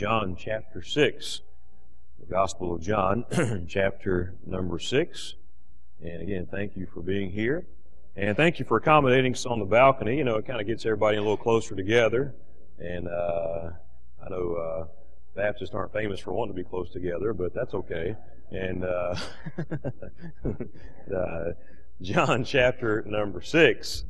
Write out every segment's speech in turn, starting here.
John chapter 6. The Gospel of John, chapter number 6. And again, thank you for being here. And thank you for accommodating us on the balcony. You know, it kind of gets everybody a little closer together. And uh, I know uh, Baptists aren't famous for wanting to be close together, but that's okay. And uh, uh John chapter number 6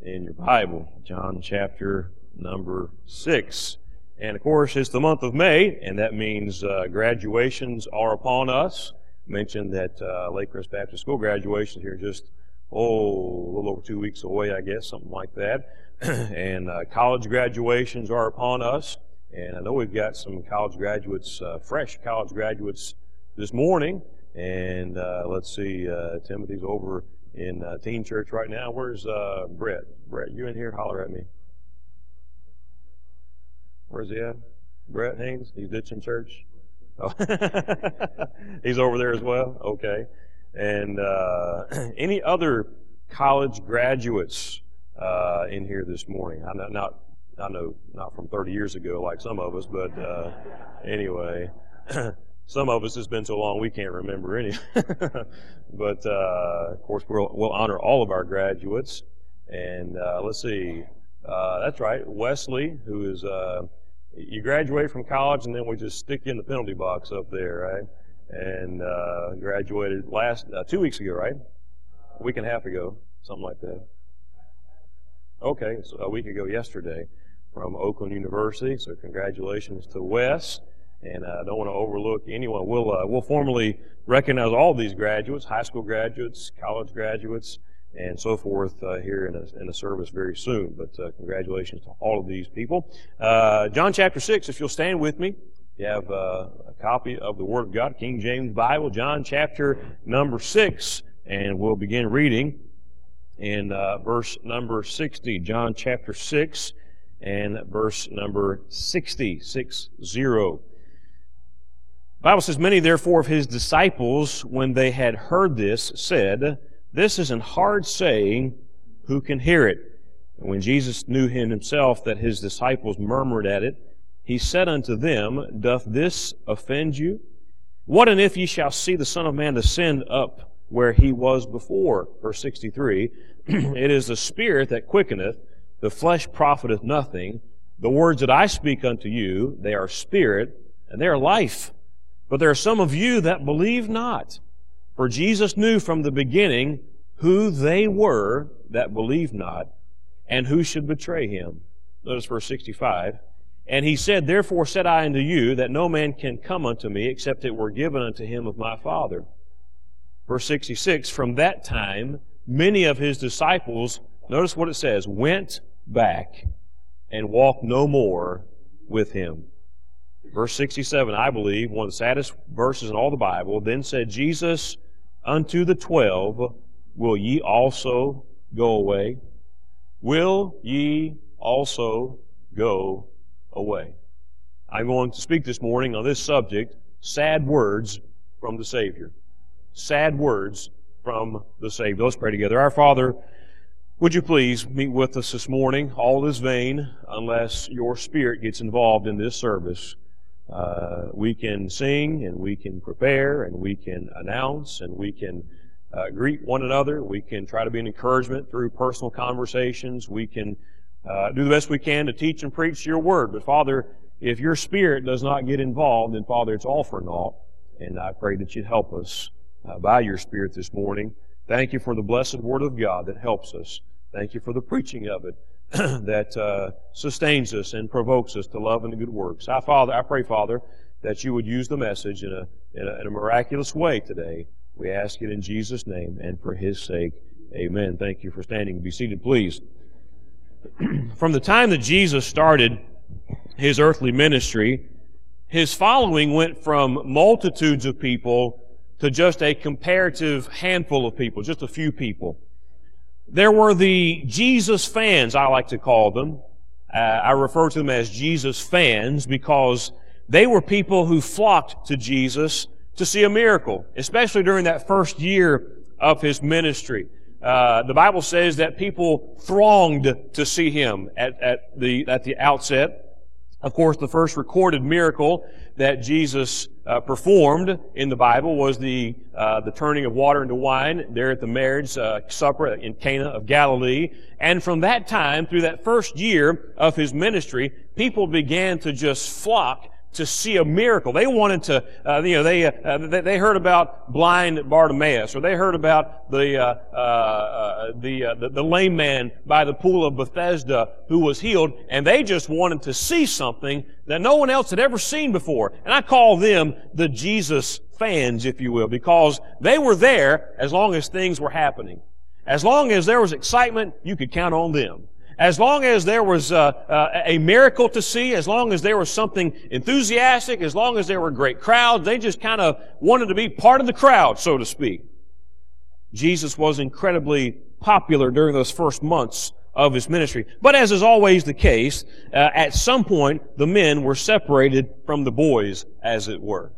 in your Bible. John chapter number 6. And of course, it's the month of May, and that means uh, graduations are upon us. I mentioned that uh, Lakecrest Baptist School graduation here just, oh, a little over two weeks away, I guess, something like that. and uh, college graduations are upon us. And I know we've got some college graduates, uh, fresh college graduates this morning. And uh, let's see, uh, Timothy's over in uh, Teen Church right now. Where's uh, Brett? Brett, you in here? Holler at me. Where's he at? Brett Haynes? He's ditching church? Oh. He's over there as well? Okay. And uh, any other college graduates uh, in here this morning? I know, not, I know not from 30 years ago like some of us, but uh, anyway. some of us it's been so long we can't remember any. but uh, of course, we'll, we'll honor all of our graduates. And uh, let's see, uh, that's right, Wesley, who is you graduate from college and then we just stick you in the penalty box up there, right? And uh, graduated last uh, two weeks ago, right? A week and a half ago, something like that. Okay, so a week ago yesterday from Oakland University. So congratulations to Wes. And I don't want to overlook anyone. We'll uh, we'll formally recognize all these graduates, high school graduates, college graduates, and so forth uh, here in a, in a service very soon. But uh, congratulations to all of these people. Uh, John chapter 6, if you'll stand with me. You have uh, a copy of the Word of God, King James Bible, John chapter number 6, and we'll begin reading in uh, verse number 60. John chapter 6 and verse number 60, 6 0. Bible says, Many therefore of his disciples, when they had heard this, said, this is an hard saying. Who can hear it? And when Jesus knew him himself that his disciples murmured at it, he said unto them, Doth this offend you? What and if ye shall see the Son of Man descend up where he was before? Verse 63. it is the Spirit that quickeneth, the flesh profiteth nothing. The words that I speak unto you, they are spirit, and they are life. But there are some of you that believe not. For Jesus knew from the beginning who they were that believed not and who should betray him. Notice verse 65. And he said, Therefore said I unto you that no man can come unto me except it were given unto him of my Father. Verse 66, from that time, many of his disciples, notice what it says, went back and walked no more with him. Verse 67, I believe, one of the saddest verses in all the Bible. Then said Jesus unto the twelve, Will ye also go away? Will ye also go away? I'm going to speak this morning on this subject, sad words from the Savior. Sad words from the Savior. Let's pray together. Our Father, would you please meet with us this morning? All is vain unless your Spirit gets involved in this service. Uh, we can sing and we can prepare and we can announce and we can uh, greet one another. We can try to be an encouragement through personal conversations. We can uh, do the best we can to teach and preach your word. But Father, if your spirit does not get involved, then Father, it's all for naught. And I pray that you'd help us uh, by your spirit this morning. Thank you for the blessed word of God that helps us. Thank you for the preaching of it. that uh, sustains us and provokes us to love and to good works. I, Father, I pray, Father, that you would use the message in a, in a, in a miraculous way today. We ask it in Jesus' name and for His sake. Amen. Thank you for standing. Be seated, please. From the time that Jesus started his earthly ministry, his following went from multitudes of people to just a comparative handful of people, just a few people. There were the Jesus fans, I like to call them. Uh, I refer to them as Jesus fans because they were people who flocked to Jesus to see a miracle, especially during that first year of his ministry. Uh, the Bible says that people thronged to see him at, at the at the outset. Of course, the first recorded miracle that Jesus uh, performed in the Bible was the uh, the turning of water into wine there at the marriage uh, supper in Cana of Galilee. And from that time, through that first year of his ministry, people began to just flock to see a miracle. They wanted to, uh, you know, they, uh, they, they heard about blind Bartimaeus, or they heard about the uh, uh, uh the, uh, the, the lame man by the pool of Bethesda who was healed, and they just wanted to see something that no one else had ever seen before. And I call them the Jesus fans, if you will, because they were there as long as things were happening. As long as there was excitement, you could count on them. As long as there was uh, uh, a miracle to see, as long as there was something enthusiastic, as long as there were great crowds, they just kind of wanted to be part of the crowd, so to speak. Jesus was incredibly popular during those first months of his ministry. But as is always the case, uh, at some point, the men were separated from the boys, as it were.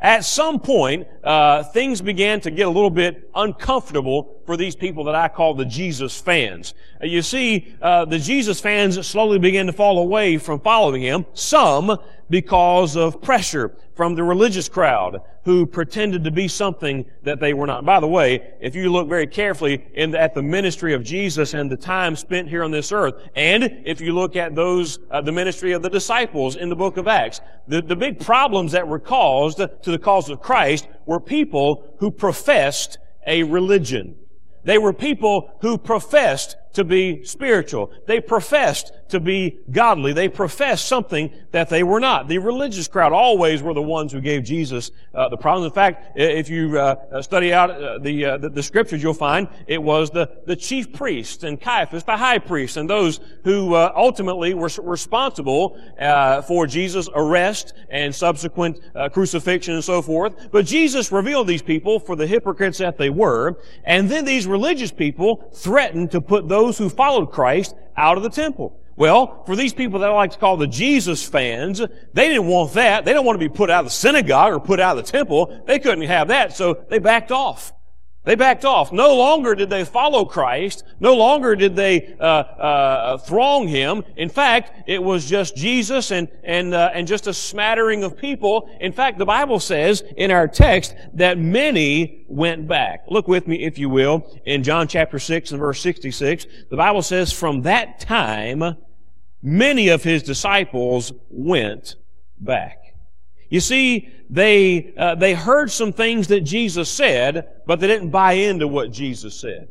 At some point, uh, things began to get a little bit uncomfortable for these people that I call the Jesus fans. Uh, you see, uh, the Jesus fans slowly began to fall away from following him. Some because of pressure from the religious crowd who pretended to be something that they were not. By the way, if you look very carefully the, at the ministry of Jesus and the time spent here on this earth, and if you look at those, uh, the ministry of the disciples in the book of Acts, the, the big problems that were caused to the cause of Christ were people who professed a religion. They were people who professed to be spiritual. They professed to be godly. They professed something that they were not. The religious crowd always were the ones who gave Jesus uh, the problems. In fact, if you uh, study out uh, the, uh, the, the scriptures, you'll find it was the the chief priest and Caiaphas, the high priest, and those who uh, ultimately were responsible uh, for Jesus' arrest and subsequent crucifixion and so forth. But Jesus revealed these people for the hypocrites that they were, and then these religious people threatened to put those those who followed Christ out of the temple. Well, for these people that I like to call the Jesus fans, they didn't want that. They don't want to be put out of the synagogue or put out of the temple. They couldn't have that, so they backed off. They backed off. No longer did they follow Christ. No longer did they uh, uh, throng him. In fact, it was just Jesus and and uh, and just a smattering of people. In fact, the Bible says in our text that many went back. Look with me, if you will, in John chapter six and verse sixty-six. The Bible says, "From that time, many of his disciples went back." You see, they, uh, they heard some things that Jesus said, but they didn't buy into what Jesus said.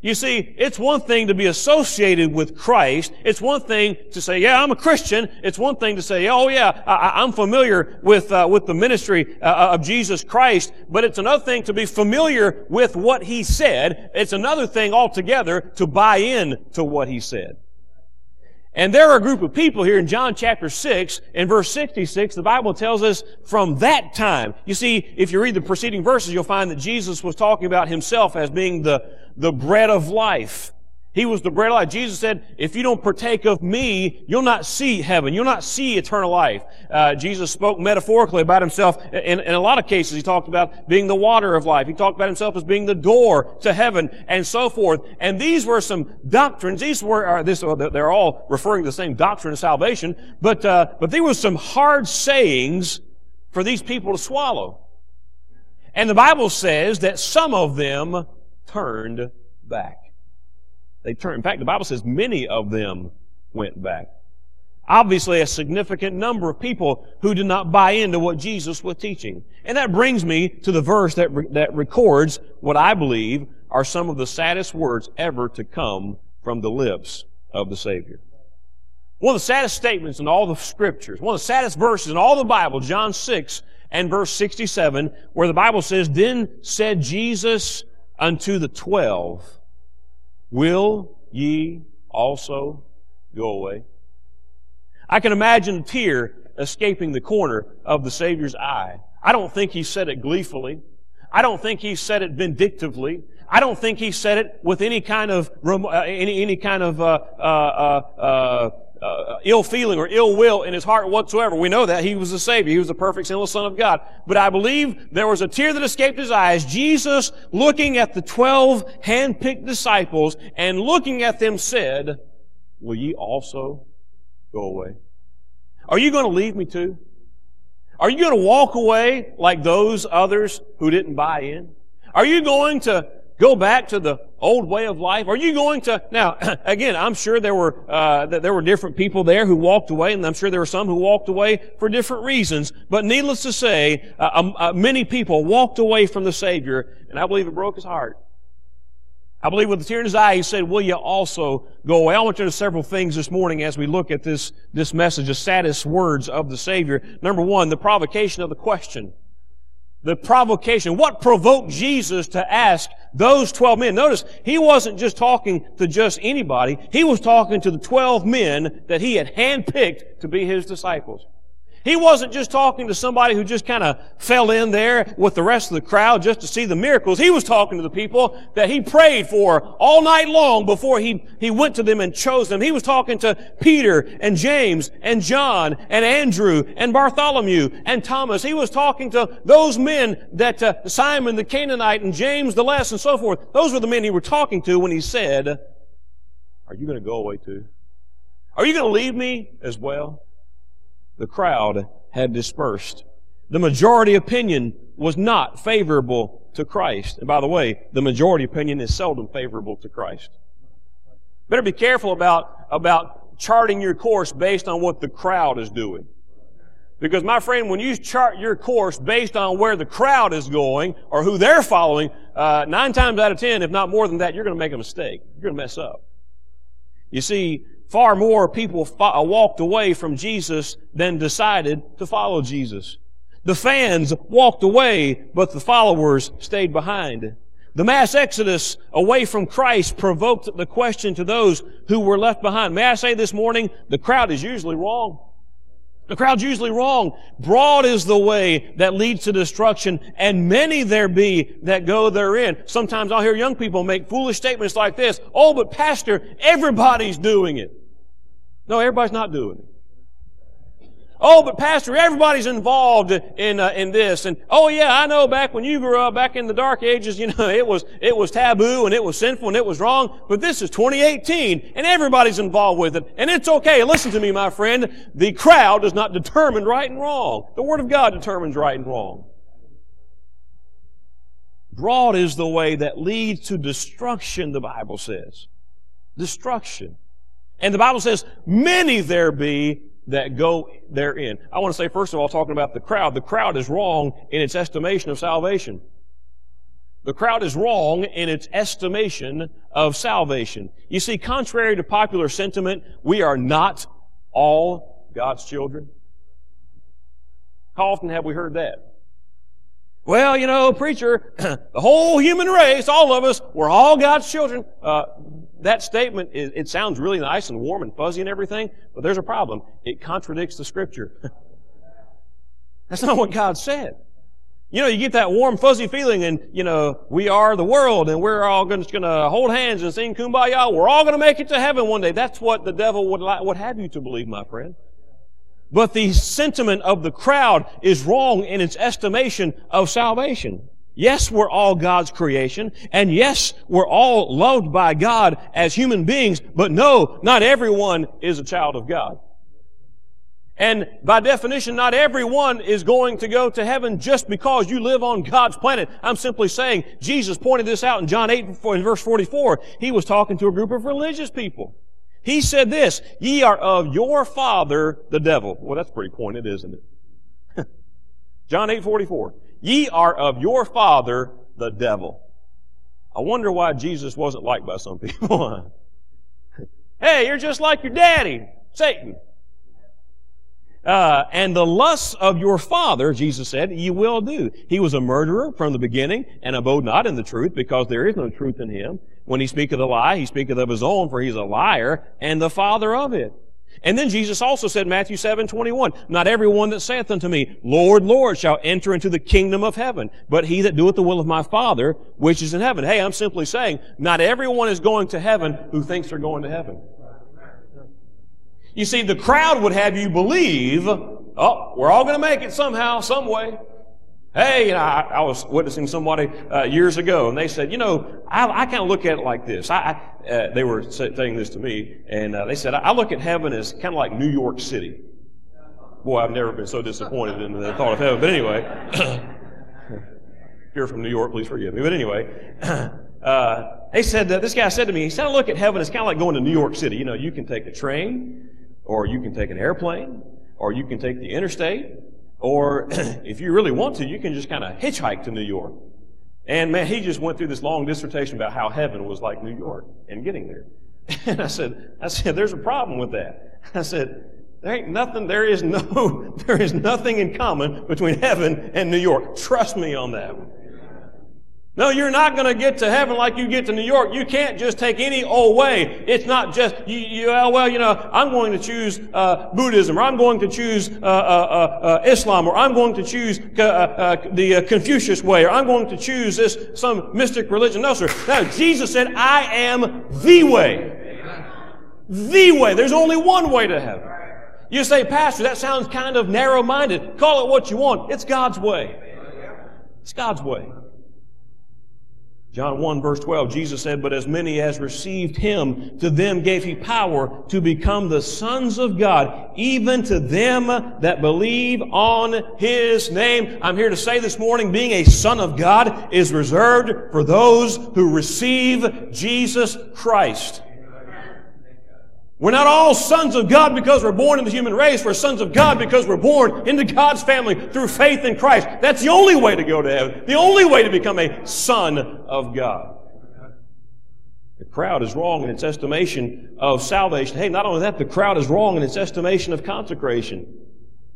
You see, it's one thing to be associated with Christ. It's one thing to say, yeah, I'm a Christian. It's one thing to say, oh yeah, I, am familiar with, uh, with the ministry uh, of Jesus Christ. But it's another thing to be familiar with what He said. It's another thing altogether to buy in to what He said. And there are a group of people here in John chapter 6 and verse 66. The Bible tells us from that time. You see, if you read the preceding verses, you'll find that Jesus was talking about himself as being the, the bread of life. He was the bread of life. Jesus said, if you don't partake of me, you'll not see heaven. You'll not see eternal life. Uh, Jesus spoke metaphorically about himself. In, in, a lot of cases, he talked about being the water of life. He talked about himself as being the door to heaven and so forth. And these were some doctrines. These were, uh, this, they're all referring to the same doctrine of salvation. But, uh, but there were some hard sayings for these people to swallow. And the Bible says that some of them turned back. They turned. In fact, the Bible says many of them went back. Obviously, a significant number of people who did not buy into what Jesus was teaching. And that brings me to the verse that, re- that records what I believe are some of the saddest words ever to come from the lips of the Savior. One of the saddest statements in all the scriptures, one of the saddest verses in all the Bible, John 6 and verse 67, where the Bible says, Then said Jesus unto the twelve, Will ye also go away? I can imagine a tear escaping the corner of the Savior's eye. I don't think he said it gleefully. I don't think he said it vindictively. I don't think he said it with any kind of uh, any any kind of uh, uh, uh, uh ill feeling or ill will in his heart whatsoever. We know that he was the Savior. He was the perfect sinless Son of God. But I believe there was a tear that escaped his eyes. Jesus, looking at the twelve hand-picked disciples and looking at them said, Will ye also go away? Are you going to leave me too? Are you going to walk away like those others who didn't buy in? Are you going to go back to the old way of life? Are you going to now? Again, I'm sure there were uh, there were different people there who walked away, and I'm sure there were some who walked away for different reasons. But needless to say, uh, um, uh, many people walked away from the Savior, and I believe it broke his heart. I believe with a tear in his eye, he said, will you also go away? I want you to several things this morning as we look at this, this message, the saddest words of the Savior. Number one, the provocation of the question the provocation. What provoked Jesus to ask those 12 men? Notice, he wasn't just talking to just anybody. He was talking to the 12 men that he had handpicked to be his disciples. He wasn't just talking to somebody who just kind of fell in there with the rest of the crowd just to see the miracles. He was talking to the people that he prayed for all night long before he, he went to them and chose them. He was talking to Peter and James and John and Andrew and Bartholomew and Thomas. He was talking to those men that uh, Simon the Canaanite and James the Less and so forth. Those were the men he were talking to when he said, are you going to go away too? Are you going to leave me as well? The crowd had dispersed. The majority opinion was not favorable to Christ. And by the way, the majority opinion is seldom favorable to Christ. Better be careful about, about charting your course based on what the crowd is doing. Because my friend, when you chart your course based on where the crowd is going or who they're following, uh, nine times out of ten, if not more than that, you're going to make a mistake. You're going to mess up. You see, far more people fo- uh, walked away from Jesus than decided to follow Jesus. The fans walked away, but the followers stayed behind. The mass exodus away from Christ provoked the question to those who were left behind. May I say this morning, the crowd is usually wrong. The crowd's usually wrong. Broad is the way that leads to destruction, and many there be that go therein. Sometimes I'll hear young people make foolish statements like this. Oh, but pastor, everybody's doing it. No, everybody's not doing it. Oh, but pastor, everybody's involved in uh, in this, and oh yeah, I know. Back when you grew up, back in the dark ages, you know, it was it was taboo and it was sinful and it was wrong. But this is 2018, and everybody's involved with it, and it's okay. Listen to me, my friend. The crowd does not determine right and wrong. The Word of God determines right and wrong. Broad is the way that leads to destruction. The Bible says, destruction. And the Bible says, many there be that go therein. I want to say, first of all, talking about the crowd, the crowd is wrong in its estimation of salvation. The crowd is wrong in its estimation of salvation. You see, contrary to popular sentiment, we are not all God's children. How often have we heard that? Well, you know, preacher, the whole human race, all of us, we're all God's children. Uh, that statement, is, it sounds really nice and warm and fuzzy and everything, but there's a problem. It contradicts the scripture. That's not what God said. You know, you get that warm, fuzzy feeling and, you know, we are the world and we're all going to hold hands and sing kumbaya. We're all going to make it to heaven one day. That's what the devil would, like, would have you to believe, my friend. But the sentiment of the crowd is wrong in its estimation of salvation. Yes, we're all God's creation, and yes, we're all loved by God as human beings, but no, not everyone is a child of God. And by definition, not everyone is going to go to heaven just because you live on God's planet. I'm simply saying, Jesus pointed this out in John 8 in verse 44. He was talking to a group of religious people. He said this, ye are of your father, the devil. Well, that's pretty pointed, isn't it? John 8, 44. Ye are of your father, the devil. I wonder why Jesus wasn't liked by some people. hey, you're just like your daddy, Satan. Uh, and the lusts of your father, Jesus said, you will do. He was a murderer from the beginning and abode not in the truth because there is no truth in him. When he speaketh a lie, he speaketh of his own, for he's a liar and the father of it. And then Jesus also said, Matthew 7, 21, Not everyone that saith unto me, Lord, Lord, shall enter into the kingdom of heaven, but he that doeth the will of my Father, which is in heaven. Hey, I'm simply saying, not everyone is going to heaven who thinks they're going to heaven. You see, the crowd would have you believe, oh, we're all going to make it somehow, some way. Hey, you know, I, I was witnessing somebody uh, years ago, and they said, you know, I, I kind of look at it like this. I, I uh, they were saying this to me, and uh, they said, I look at heaven as kind of like New York City. Boy, I've never been so disappointed in the thought of heaven. But anyway, if you're from New York, please forgive me. But anyway, uh, they said that this guy said to me, he said, I look at heaven, it's kind of like going to New York City. You know, you can take a train, or you can take an airplane, or you can take the interstate, or if you really want to, you can just kind of hitchhike to New York. And man, he just went through this long dissertation about how heaven was like New York and getting there. And I said, I said, there's a problem with that. I said, there ain't nothing, there is no, there is nothing in common between heaven and New York. Trust me on that. No, you're not going to get to heaven like you get to New York. You can't just take any old way. It's not just, you, you well, you know, I'm going to choose uh, Buddhism, or I'm going to choose uh, uh, uh, uh Islam, or I'm going to choose uh, the Confucius way, or I'm going to choose this, some mystic religion. No, sir. No, Jesus said, I am the way. The way. There's only one way to heaven. You say, Pastor, that sounds kind of narrow-minded. Call it what you want. It's God's way. It's God's way. John 1 verse 12, Jesus said, But as many as received him, to them gave he power to become the sons of God, even to them that believe on his name. I'm here to say this morning, being a son of God is reserved for those who receive Jesus Christ. We're not all sons of God because we're born in the human race. We're sons of God because we're born into God's family through faith in Christ. That's the only way to go to heaven. The only way to become a son of God. The crowd is wrong in its estimation of salvation. Hey, not only that, the crowd is wrong in its estimation of consecration.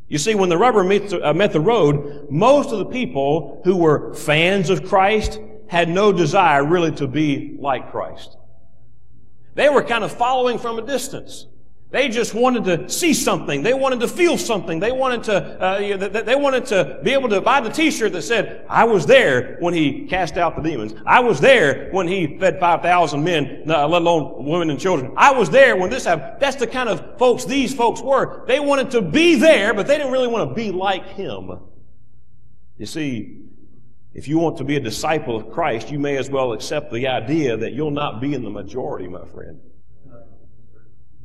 You see, when the rubber met the, uh, met the road, most of the people who were fans of Christ had no desire really to be like Christ. They were kind of following from a distance. They just wanted to see something. They wanted to feel something. They wanted to, uh, they wanted to be able to buy the t-shirt that said, I was there when he cast out the demons. I was there when he fed 5,000 men, uh, let alone women and children. I was there when this happened. That's the kind of folks these folks were. They wanted to be there, but they didn't really want to be like him. You see, if you want to be a disciple of Christ, you may as well accept the idea that you'll not be in the majority, my friend.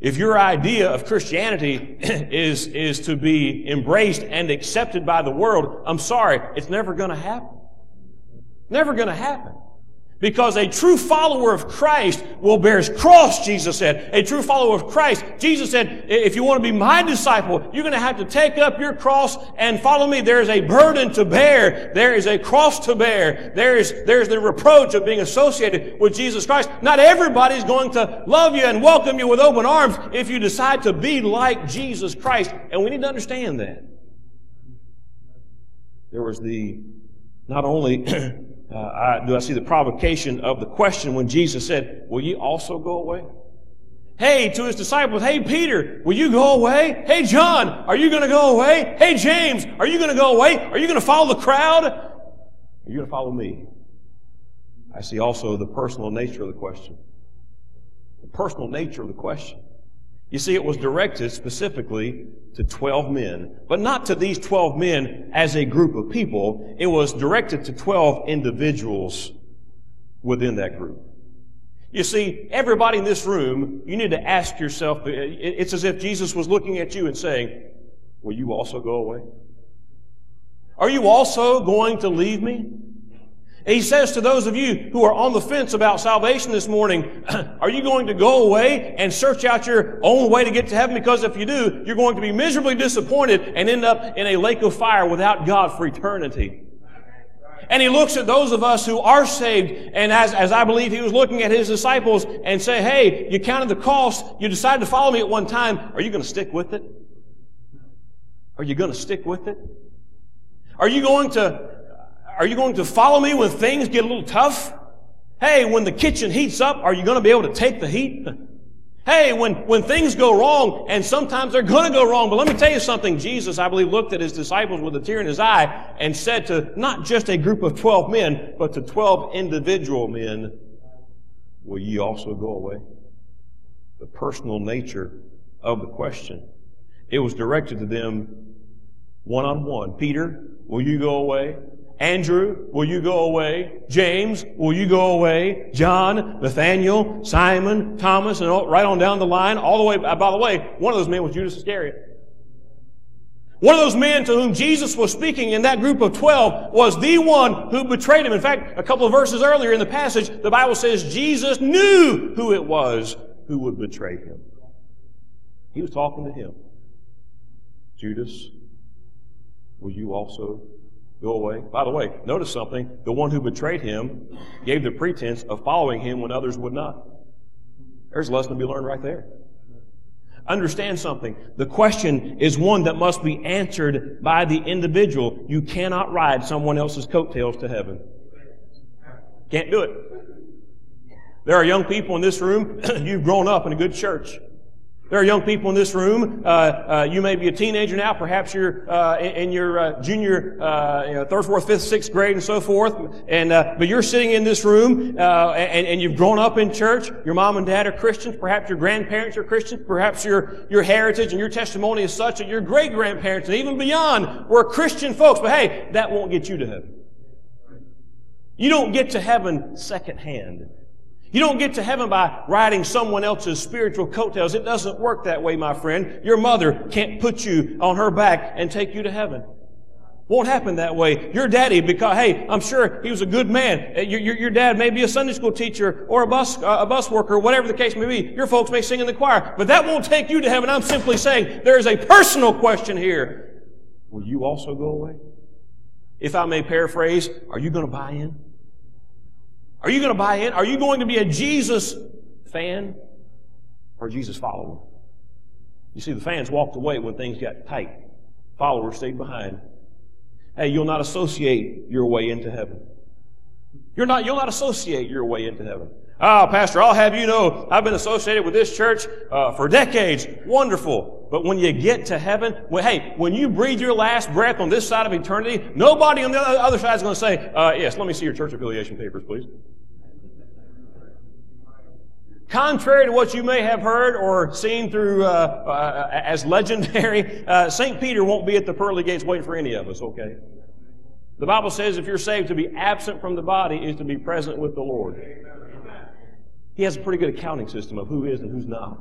If your idea of Christianity is, is to be embraced and accepted by the world, I'm sorry, it's never going to happen. Never going to happen. Because a true follower of Christ will bear his cross, Jesus said. A true follower of Christ, Jesus said, if you want to be my disciple, you're going to have to take up your cross and follow me. There is a burden to bear. There is a cross to bear. There is, there's the reproach of being associated with Jesus Christ. Not everybody's going to love you and welcome you with open arms if you decide to be like Jesus Christ. And we need to understand that. There was the, not only uh, I, do I see the provocation of the question when Jesus said, Will you also go away? Hey, to his disciples, hey, Peter, will you go away? Hey, John, are you going to go away? Hey, James, are you going to go away? Are you going to follow the crowd? Are you going to follow me? I see also the personal nature of the question. The personal nature of the question. You see, it was directed specifically to 12 men, but not to these 12 men as a group of people. It was directed to 12 individuals within that group. You see, everybody in this room, you need to ask yourself, uh, it's as if Jesus was looking at you and saying, will you also go away? Are you also going to leave me? He says to those of you who are on the fence about salvation this morning, are you going to go away and search out your own way to get to heaven? Because if you do, you're going to be miserably disappointed and end up in a lake of fire without God for eternity. And he looks at those of us who are saved, and as, as I believe he was looking at his disciples and say, hey, you counted the cost, you decided to follow me at one time, are you going to stick with it? Are you going to stick with it? Are you going to are you going to follow me when things get a little tough? Hey, when the kitchen heats up, are you going to be able to take the heat? Hey, when, when things go wrong, and sometimes they're going to go wrong, but let me tell you something. Jesus, I believe, looked at his disciples with a tear in his eye and said to not just a group of 12 men, but to 12 individual men, will ye also go away? The personal nature of the question. It was directed to them one on one. Peter, will you go away? Andrew, will you go away? James, will you go away? John, Nathaniel, Simon, Thomas, and all, right on down the line, all the way, uh, by the way, one of those men was Judas Iscariot. One of those men to whom Jesus was speaking in that group of 12 was the one who betrayed him. In fact, a couple of verses earlier in the passage, the Bible says Jesus knew who it was who would betray him. He was talking to him. Judas, will you also go away? By the way, notice something. The one who betrayed him gave the pretense of following him when others would not. There's a lesson to be learned right there. Understand something. The question is one that must be answered by the individual. You cannot ride someone else's coattails to heaven. Can't do it. There are young people in this room, you've grown up in a good church. There are young people in this room. Uh, uh, you may be a teenager now. Perhaps you're uh, in, your uh, junior, uh, you know, third, fourth, fifth, sixth grade, and so forth. And uh, but you're sitting in this room, and, and, you've grown up in church. Your mom and dad are Christians. Perhaps your grandparents are Christians. Perhaps your your heritage and your testimony is such that your great grandparents and even beyond were Christian folks. But hey, that won't get you to heaven. You don't get to heaven secondhand. You don't get to heaven by riding someone else's spiritual coattails. It doesn't work that way, my friend. Your mother can't put you on her back and take you to heaven. Won't happen that way. Your daddy, because, hey, I'm sure he was a good man. Uh, your, your, your dad may be a Sunday school teacher or a bus, uh, a bus worker, whatever the case may be. Your folks may sing in the choir, but that won't take you to heaven. I'm simply saying there is a personal question here. Will you also go away? If I may paraphrase, are you going to buy in? Are you going to buy in? Are you going to be a Jesus fan or a Jesus follower? You see, the fans walked away when things got tight. Followers stayed behind. Hey, you'll not associate your way into heaven. You're not, you'll not associate your way into heaven. Ah, Pastor, I'll have you know, I've been associated with this church uh, for decades. Wonderful. But when you get to heaven, well, hey, when you breathe your last breath on this side of eternity, nobody on the other side is going to say, uh, yes, let me see your church affiliation papers, please. Contrary to what you may have heard or seen through uh, uh, as legendary, uh, St. Peter won't be at the pearly gates waiting for any of us, okay? The Bible says if you're saved, to be absent from the body is to be present with the Lord. He has a pretty good accounting system of who is and who's not.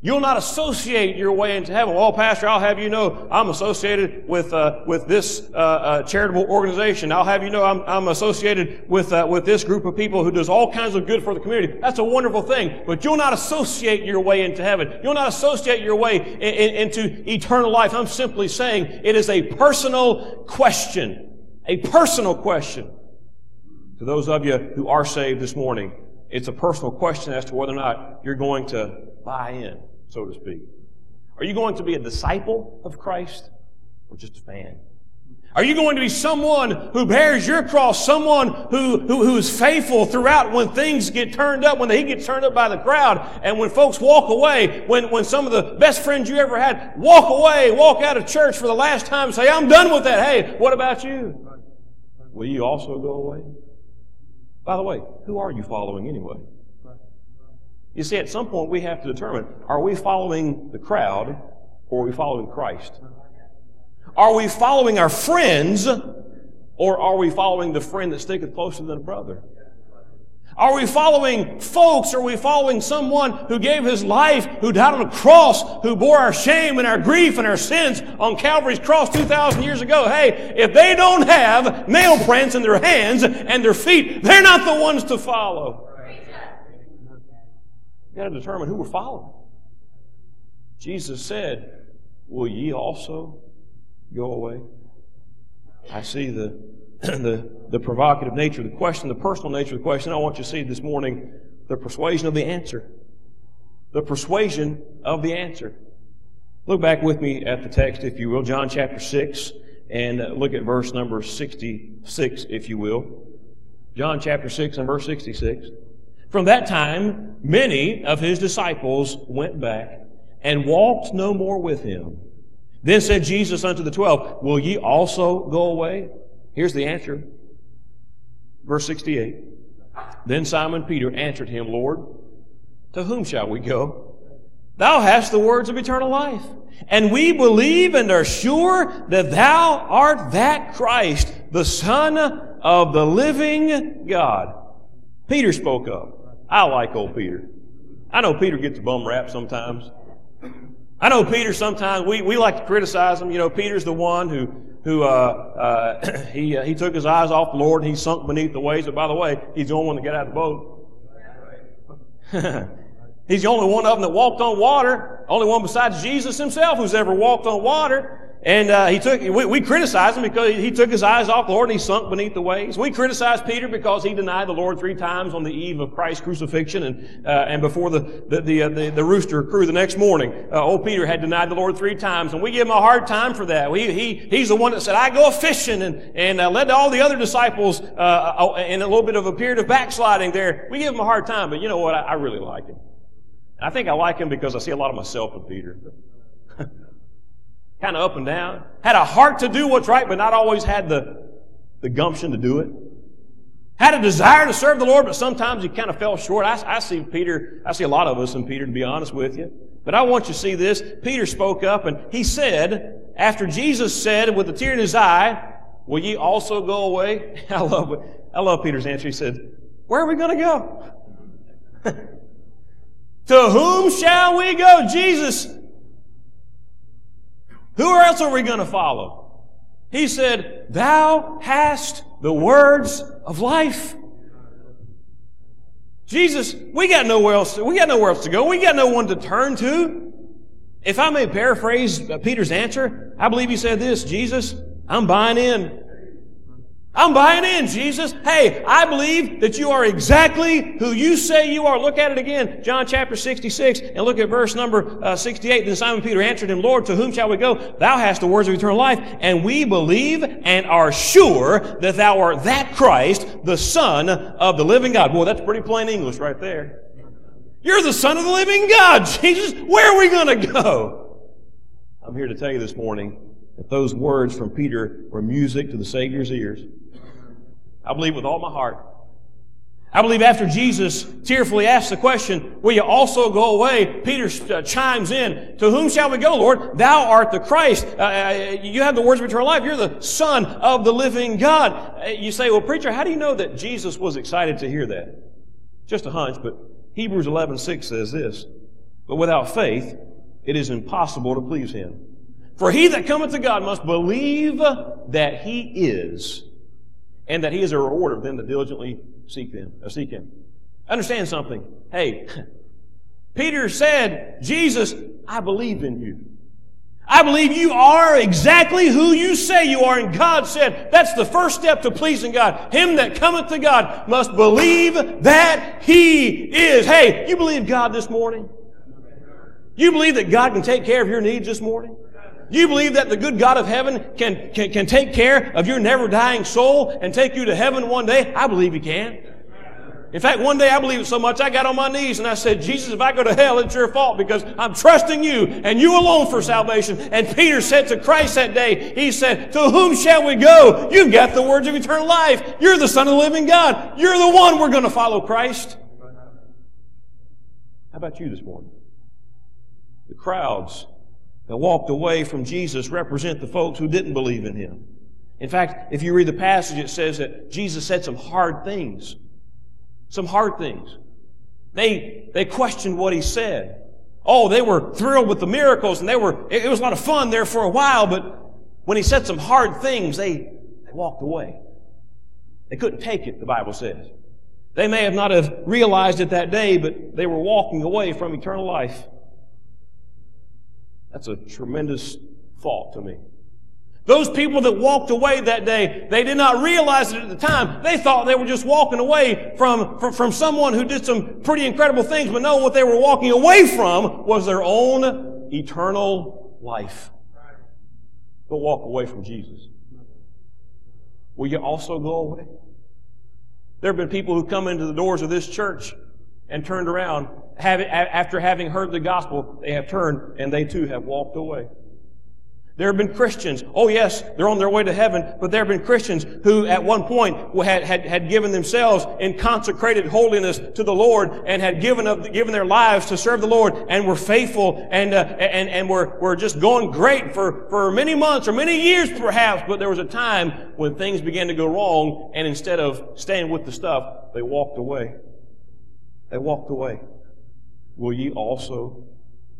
You'll not associate your way into heaven. Well, Pastor, I'll have you know I'm associated with uh, with this uh, uh, charitable organization. I'll have you know I'm, I'm associated with uh, with this group of people who does all kinds of good for the community. That's a wonderful thing. But you'll not associate your way into heaven. You'll not associate your way in, in, into eternal life. I'm simply saying it is a personal question, a personal question. To those of you who are saved this morning, it's a personal question as to whether or not you're going to buy in so to speak? Are you going to be a disciple of Christ or just a fan? Are you going to be someone who bears your cross, someone who, who, who is faithful throughout when things get turned up, when the heat gets turned up by the crowd, and when folks walk away, when, when some of the best friends you ever had walk away, walk out of church for the last time, say, I'm done with that. Hey, what about you? Will you also go away? By the way, who are you following anyway? You see, at some point we have to determine, are we following the crowd or are we following Christ? Are we following our friends or are we following the friend that sticketh closer than a brother? Are we following folks? Are we following someone who gave his life, who died on a cross, who bore our shame and our grief and our sins on Calvary's cross 2,000 years ago? Hey, if they don't have nail prints in their hands and their feet, they're not the ones to follow got to determine who we're following. Jesus said, Will ye also go away? I see the, the, the provocative nature of the question, the personal nature of the question. I want you to see this morning the persuasion of the answer. The persuasion of the answer. Look back with me at the text, if you will, John chapter 6, and look at verse number 66, if you will. John chapter 6 and verse 66. From that time, many of his disciples went back and walked no more with him. Then said Jesus unto the twelve, Will ye also go away? Here's the answer. Verse 68. Then Simon Peter answered him, Lord, to whom shall we go? Thou hast the words of eternal life. And we believe and are sure that thou art that Christ, the Son of the living God. Peter spoke up. I like old Peter. I know Peter gets a bum rap sometimes. I know Peter sometimes, we, we like to criticize him. You know, Peter's the one who, who, uh, uh, he, uh, he took his eyes off the Lord and he sunk beneath the waves. But by the way, he's the only one to get out of the boat. he's the only one of them that walked on water. Only one besides Jesus himself who's ever walked on water. And uh, he took, we, we criticize him because he took his eyes off the Lord and he sunk beneath the waves. We criticize Peter because he denied the Lord three times on the eve of Christ's crucifixion and, uh, and before the, the, the, uh, the, the, rooster crew the next morning. Uh, old Peter had denied the Lord three times and we give him a hard time for that. We, he, he's the one that said, I go fishing and, and uh, led all the other disciples uh, in a little bit of a period of backsliding there. We give him a hard time, but you know what? I, I really like him. I think I like him because I see a lot of myself in Peter. kind of up and down. Had a heart to do what's right, but not always had the, the gumption to do it. Had a desire to serve the Lord, but sometimes he kind of fell short. I, I see Peter, I see a lot of us in Peter, to be honest with you. But I want you to see this. Peter spoke up and he said, after Jesus said with a tear in his eye, will ye also go away? I love. I love Peter's answer. He said, where are we going to go? to whom shall we go? Jesus who else are we going to follow? He said, Thou hast the words of life. Jesus, we got nowhere else, we got nowhere else to go. We got no one to turn to. If I may paraphrase Peter's answer, I believe he said this, Jesus, I'm buying in. I'm buying in, Jesus. Hey, I believe that you are exactly who you say you are. Look at it again. John chapter 66 and look at verse number uh, 68. Then Simon Peter answered him, Lord, to whom shall we go? Thou hast the words of eternal life, and we believe and are sure that thou art that Christ, the Son of the living God. Boy, that's pretty plain English right there. You're the Son of the living God, Jesus. Where are we going to go? I'm here to tell you this morning that those words from Peter were music to the Savior's ears. I believe with all my heart. I believe after Jesus tearfully asks the question, will you also go away? Peter uh, chimes in, to whom shall we go, Lord? Thou art the Christ. Uh, uh, you have the words of eternal life. You're the Son of the living God. Uh, you say, well, preacher, how do you know that Jesus was excited to hear that? Just a hunch, but Hebrews 11, 6 says this, but without faith, it is impossible to please him. For he that cometh to God must believe that he is and that he is a rewarder of them that diligently seek them, uh, seek him. Understand something. Hey, Peter said, Jesus, I believe in you. I believe you are exactly who you say you are. And God said, that's the first step to pleasing God. Him that cometh to God must believe that He is. Hey, you believe God this morning? You believe that God can take care of your needs this morning? You believe that the good God of heaven can, can, can take care of your never dying soul and take you to heaven one day? I believe He can. In fact, one day I believed so much I got on my knees and I said, Jesus, if I go to hell, it's your fault because I'm trusting you and you alone for salvation. And Peter said to Christ that day, he said, to whom shall we go? You've got the words of eternal life. You're the son of the living God. You're the one we're going to follow Christ. How about you this morning? The crowds that walked away from Jesus represent the folks who didn't believe in him. In fact, if you read the passage, it says that Jesus said some hard things. Some hard things. They, they questioned what he said. Oh, they were thrilled with the miracles and they were, it, it was a lot of fun there for a while, but when he said some hard things, they, they walked away. They couldn't take it, the Bible says. They may have not have realized it that day, but they were walking away from eternal life. That's a tremendous fault to me. Those people that walked away that day, they did not realize it at the time. They thought they were just walking away from, from, from someone who did some pretty incredible things, but no, what they were walking away from was their own eternal life. Don't walk away from Jesus. Will you also go away? There have been people who come into the doors of this church and turned around. After having heard the gospel, they have turned and they too have walked away. There have been Christians, oh yes, they're on their way to heaven, but there have been Christians who at one point had, had, had given themselves in consecrated holiness to the Lord and had given up, given their lives to serve the Lord and were faithful and, uh, and, and were, were just going great for, for many months or many years perhaps, but there was a time when things began to go wrong and instead of staying with the stuff, they walked away. They walked away. Will ye also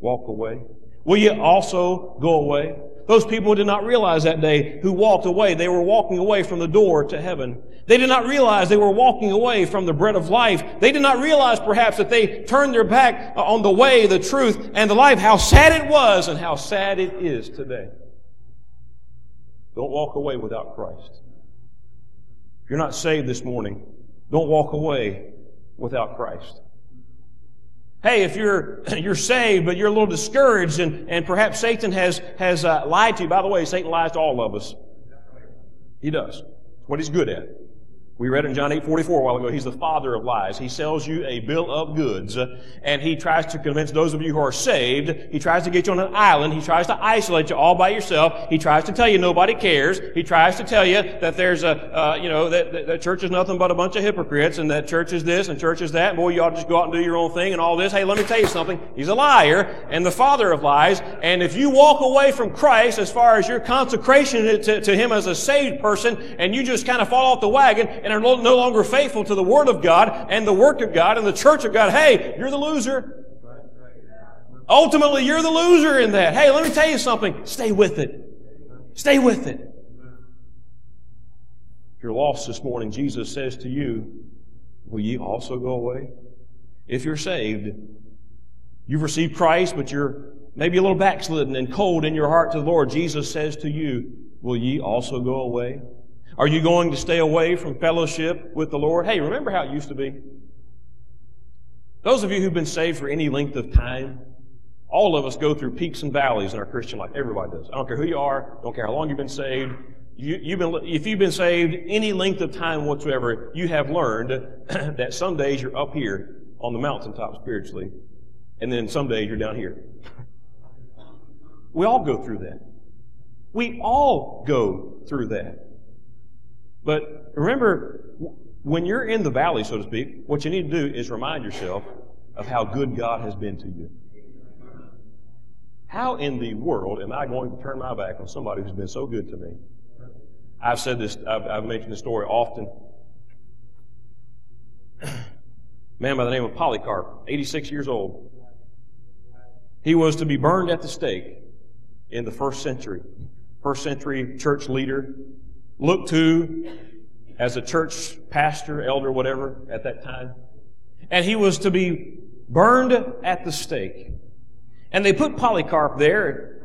walk away? will ye also go away? Those people did not realize that day who walked away. They were walking away from the door to heaven. They did not realize they were walking away from the bread of life. They did not realize perhaps that they turned their back on the way, the truth, and the life. How sad it was and how sad it is today. Don't walk away without Christ. If you're not saved this morning, don't walk away without Christ. Hey, if you're you're saved, but you're a little discouraged, and, and perhaps Satan has has uh, lied to you. By the way, Satan lies to all of us. He does. What he's good at. We read in John 8 44 a while ago, he's the father of lies. He sells you a bill of goods, and he tries to convince those of you who are saved. He tries to get you on an island. He tries to isolate you all by yourself. He tries to tell you nobody cares. He tries to tell you that there's a, uh, you know, that, that, that, church is nothing but a bunch of hypocrites, and that church is this and church is that. Boy, you ought to just go out and do your own thing and all this. Hey, let me tell you something. He's a liar and the father of lies. And if you walk away from Christ as far as your consecration to, to him as a saved person, and you just kind of fall off the wagon and are no longer faithful to the Word of God and the work of God and the church of God, hey, you're the loser. Ultimately, you're the loser in that. Hey, let me tell you something. Stay with it. Stay with it. If you're lost this morning, Jesus says to you, Will ye also go away? If you're saved, you've received Christ, but you're maybe a little backslidden and cold in your heart to the Lord. Jesus says to you, Will ye also go away? Are you going to stay away from fellowship with the Lord? Hey, remember how it used to be? Those of you who've been saved for any length of time, all of us go through peaks and valleys in our Christian life. Everybody does. I don't care who you are, don't care how long you've been saved. You, have been, if you've been saved any length of time whatsoever, you have learned that some days you're up here on the mountaintop spiritually, and then some days you're down here. We all go through that. We all go through that. But remember, when you're in the valley, so to speak, what you need to do is remind yourself of how good God has been to you. How in the world am I going to turn my back on somebody who's been so good to me? I've said this, I've, I've mentioned this story often. Man by the name of Polycarp, 86 years old. He was to be burned at the stake in the first century. First century church leader, looked to as a church pastor, elder, whatever, at that time. And he was to be burned at the stake. And they put Polycarp there,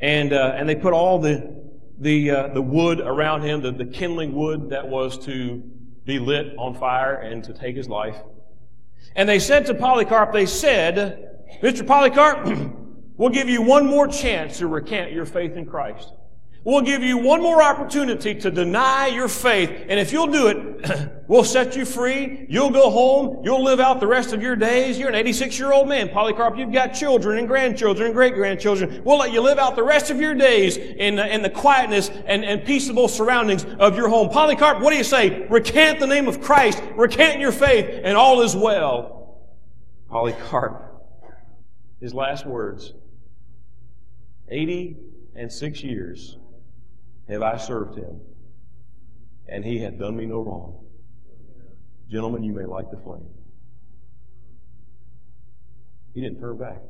and, uh, and they put all the, the, uh, the wood around him, the, the kindling wood that was to be lit on fire and to take his life. And they said to Polycarp, they said, Mr. Polycarp, we'll give you one more chance to recant your faith in Christ. We'll give you one more opportunity to deny your faith. And if you'll do it, we'll set you free. You'll go home. You'll live out the rest of your days. You're an 86 year old man. Polycarp, you've got children and grandchildren and great grandchildren. We'll let you live out the rest of your days in, in the quietness and, and peaceable surroundings of your home. Polycarp, what do you say? Recant the name of Christ. Recant your faith and all is well. Polycarp, his last words. 80 and six years have I served him, and he hath done me no wrong. Gentlemen, you may light the flame. He didn't turn back.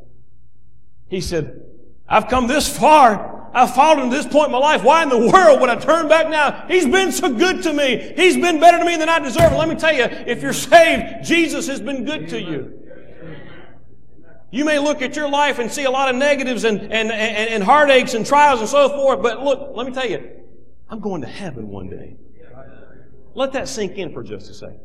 He said, I've come this far. I've fallen to this point in my life. Why in the world would I turn back now? He's been so good to me. He's been better to me than I deserve. Let me tell you, if you're saved, Jesus has been good to you. You may look at your life and see a lot of negatives and, and, and, and heartaches and trials and so forth, but look, let me tell you, I'm going to heaven one day. Let that sink in for just a second.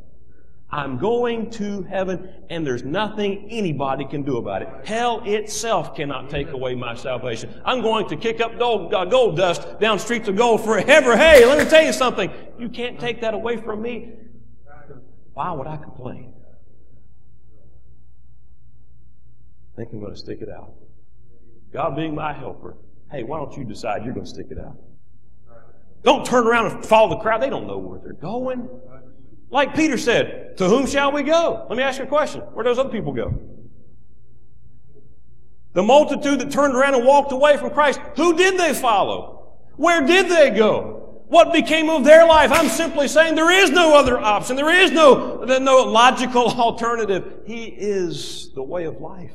I'm going to heaven, and there's nothing anybody can do about it. Hell itself cannot take away my salvation. I'm going to kick up gold, uh, gold dust down streets of gold forever. Hey, let me tell you something. You can't take that away from me. Why would I complain? Think I'm going to stick it out. God being my helper, hey, why don't you decide you're going to stick it out? Don't turn around and follow the crowd. They don't know where they're going. Like Peter said, to whom shall we go? Let me ask you a question. Where do those other people go? The multitude that turned around and walked away from Christ, who did they follow? Where did they go? What became of their life? I'm simply saying there is no other option. There is no, no logical alternative. He is the way of life.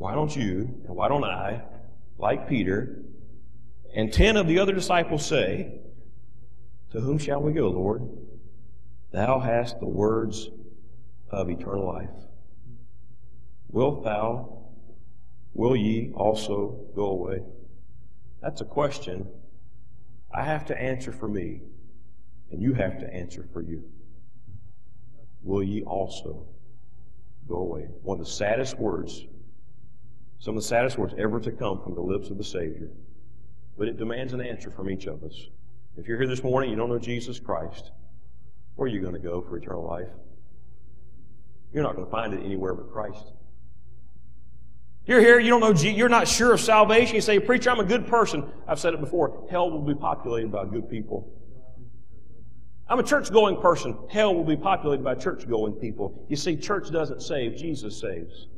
Why don't you and why don't I, like Peter, and ten of the other disciples say, To whom shall we go, Lord? Thou hast the words of eternal life. Wilt thou, will ye also go away? That's a question I have to answer for me, and you have to answer for you. Will ye also go away? One of the saddest words, some of the saddest words ever to come from the lips of the Savior. But it demands an answer from each of us. If you're here this morning, you don't know Jesus Christ, where are you going to go for eternal life? You're not going to find it anywhere but Christ. You're here, you don't know, you're not sure of salvation. You say, Preacher, I'm a good person. I've said it before. Hell will be populated by good people. I'm a church going person. Hell will be populated by church going people. You see, church doesn't save, Jesus saves.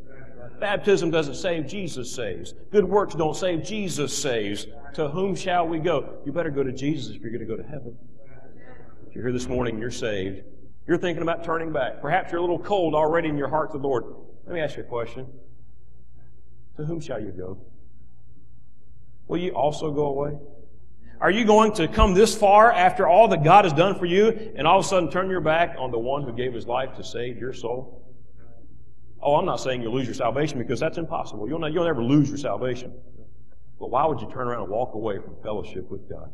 Baptism doesn't save, Jesus saves. Good works don't save, Jesus saves. To whom shall we go? You better go to Jesus if you're going to go to heaven. If you're here this morning, you're saved. You're thinking about turning back. Perhaps you're a little cold already in your heart to the Lord. Let me ask you a question. To whom shall you go? Will you also go away? Are you going to come this far after all that God has done for you and all of a sudden turn your back on the one who gave his life to save your soul? Oh, I'm not saying you'll lose your salvation because that's impossible. You'll, not, you'll never lose your salvation. But why would you turn around and walk away from fellowship with God?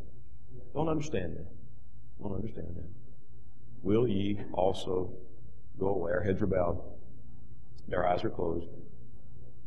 Don't understand that. Don't understand that. Will ye also go away? Our heads are bowed. Our eyes are closed.